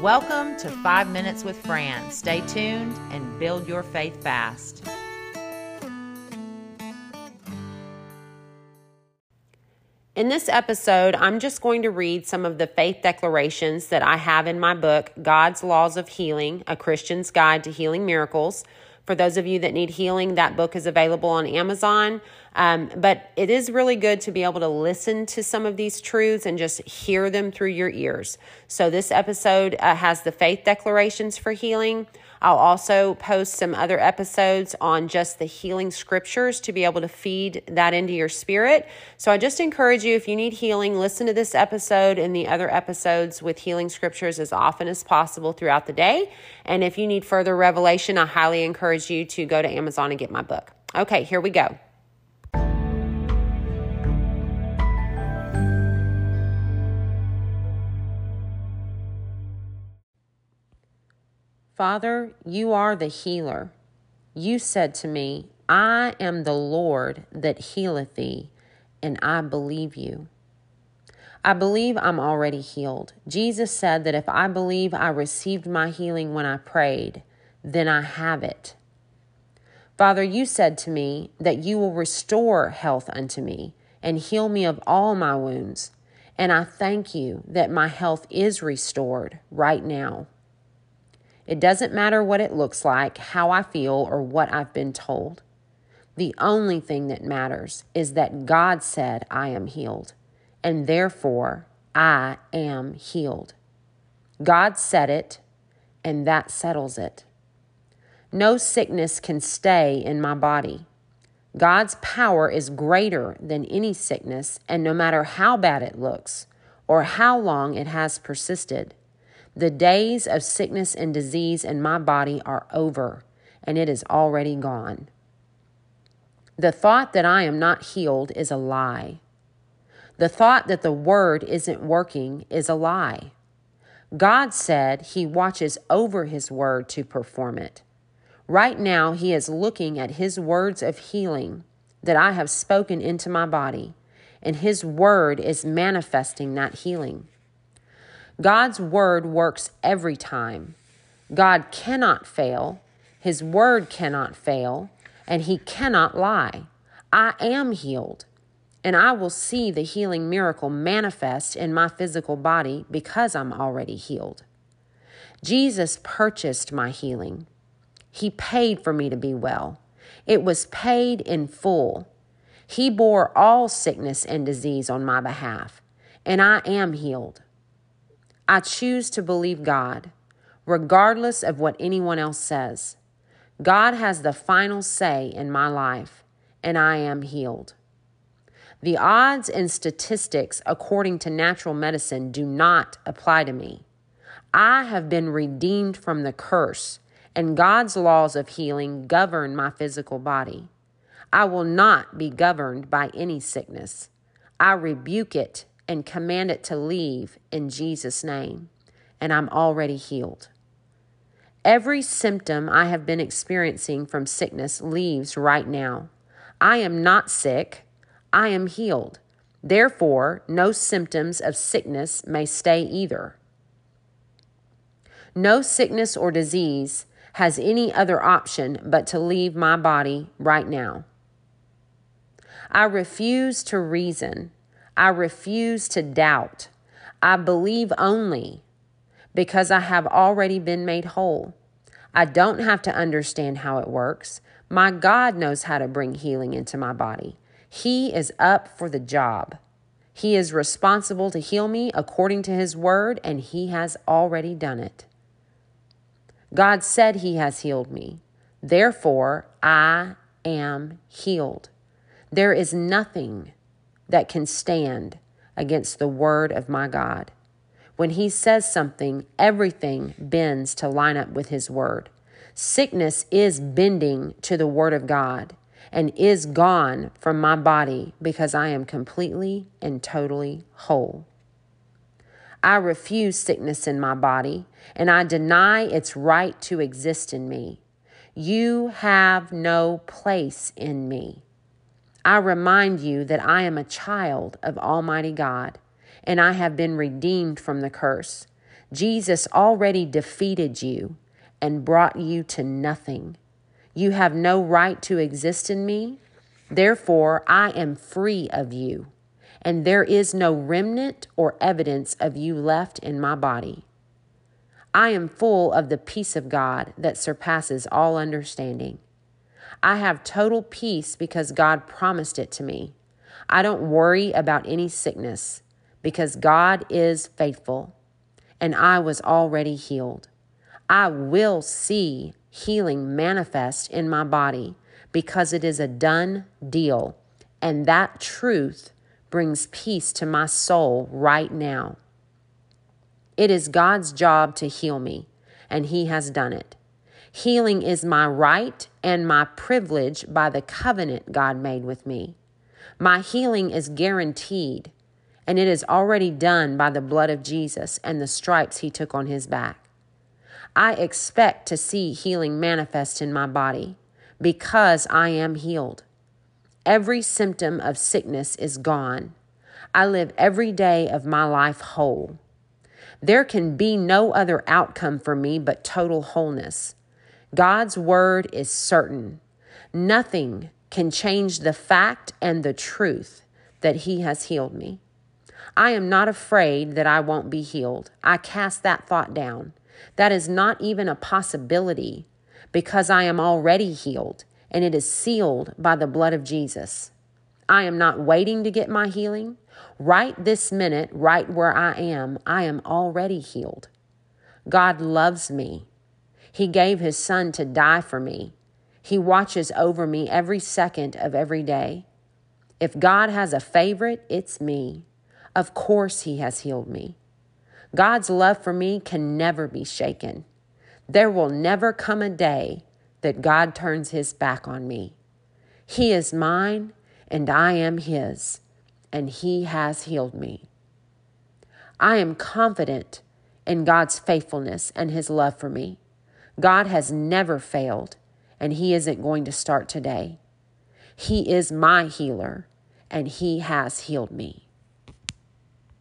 Welcome to Five Minutes with Fran. Stay tuned and build your faith fast. In this episode, I'm just going to read some of the faith declarations that I have in my book, God's Laws of Healing A Christian's Guide to Healing Miracles. For those of you that need healing, that book is available on Amazon. Um, but it is really good to be able to listen to some of these truths and just hear them through your ears. So, this episode uh, has the faith declarations for healing. I'll also post some other episodes on just the healing scriptures to be able to feed that into your spirit. So I just encourage you, if you need healing, listen to this episode and the other episodes with healing scriptures as often as possible throughout the day. And if you need further revelation, I highly encourage you to go to Amazon and get my book. Okay, here we go. Father, you are the healer. You said to me, I am the Lord that healeth thee, and I believe you. I believe I'm already healed. Jesus said that if I believe I received my healing when I prayed, then I have it. Father, you said to me that you will restore health unto me and heal me of all my wounds. And I thank you that my health is restored right now. It doesn't matter what it looks like, how I feel, or what I've been told. The only thing that matters is that God said I am healed, and therefore I am healed. God said it, and that settles it. No sickness can stay in my body. God's power is greater than any sickness, and no matter how bad it looks or how long it has persisted, the days of sickness and disease in my body are over, and it is already gone. The thought that I am not healed is a lie. The thought that the word isn't working is a lie. God said he watches over his word to perform it. Right now, he is looking at his words of healing that I have spoken into my body, and his word is manifesting that healing. God's word works every time. God cannot fail, His word cannot fail, and He cannot lie. I am healed, and I will see the healing miracle manifest in my physical body because I'm already healed. Jesus purchased my healing. He paid for me to be well. It was paid in full. He bore all sickness and disease on my behalf, and I am healed. I choose to believe God, regardless of what anyone else says. God has the final say in my life, and I am healed. The odds and statistics, according to natural medicine, do not apply to me. I have been redeemed from the curse, and God's laws of healing govern my physical body. I will not be governed by any sickness. I rebuke it and command it to leave in Jesus' name, and I'm already healed. Every symptom I have been experiencing from sickness leaves right now. I am not sick, I am healed. Therefore, no symptoms of sickness may stay either. No sickness or disease has any other option but to leave my body right now. I refuse to reason I refuse to doubt. I believe only because I have already been made whole. I don't have to understand how it works. My God knows how to bring healing into my body. He is up for the job. He is responsible to heal me according to His word, and He has already done it. God said He has healed me. Therefore, I am healed. There is nothing that can stand against the word of my God. When he says something, everything bends to line up with his word. Sickness is bending to the word of God and is gone from my body because I am completely and totally whole. I refuse sickness in my body and I deny its right to exist in me. You have no place in me. I remind you that I am a child of Almighty God, and I have been redeemed from the curse. Jesus already defeated you and brought you to nothing. You have no right to exist in me. Therefore, I am free of you, and there is no remnant or evidence of you left in my body. I am full of the peace of God that surpasses all understanding. I have total peace because God promised it to me. I don't worry about any sickness because God is faithful and I was already healed. I will see healing manifest in my body because it is a done deal. And that truth brings peace to my soul right now. It is God's job to heal me, and He has done it. Healing is my right and my privilege by the covenant God made with me. My healing is guaranteed, and it is already done by the blood of Jesus and the stripes He took on His back. I expect to see healing manifest in my body because I am healed. Every symptom of sickness is gone. I live every day of my life whole. There can be no other outcome for me but total wholeness. God's word is certain. Nothing can change the fact and the truth that He has healed me. I am not afraid that I won't be healed. I cast that thought down. That is not even a possibility because I am already healed and it is sealed by the blood of Jesus. I am not waiting to get my healing. Right this minute, right where I am, I am already healed. God loves me. He gave His Son to die for me. He watches over me every second of every day. If God has a favorite, it's me. Of course, He has healed me. God's love for me can never be shaken. There will never come a day that God turns his back on me. He is mine and I am his, and he has healed me. I am confident in God's faithfulness and his love for me. God has never failed, and he isn't going to start today. He is my healer, and he has healed me.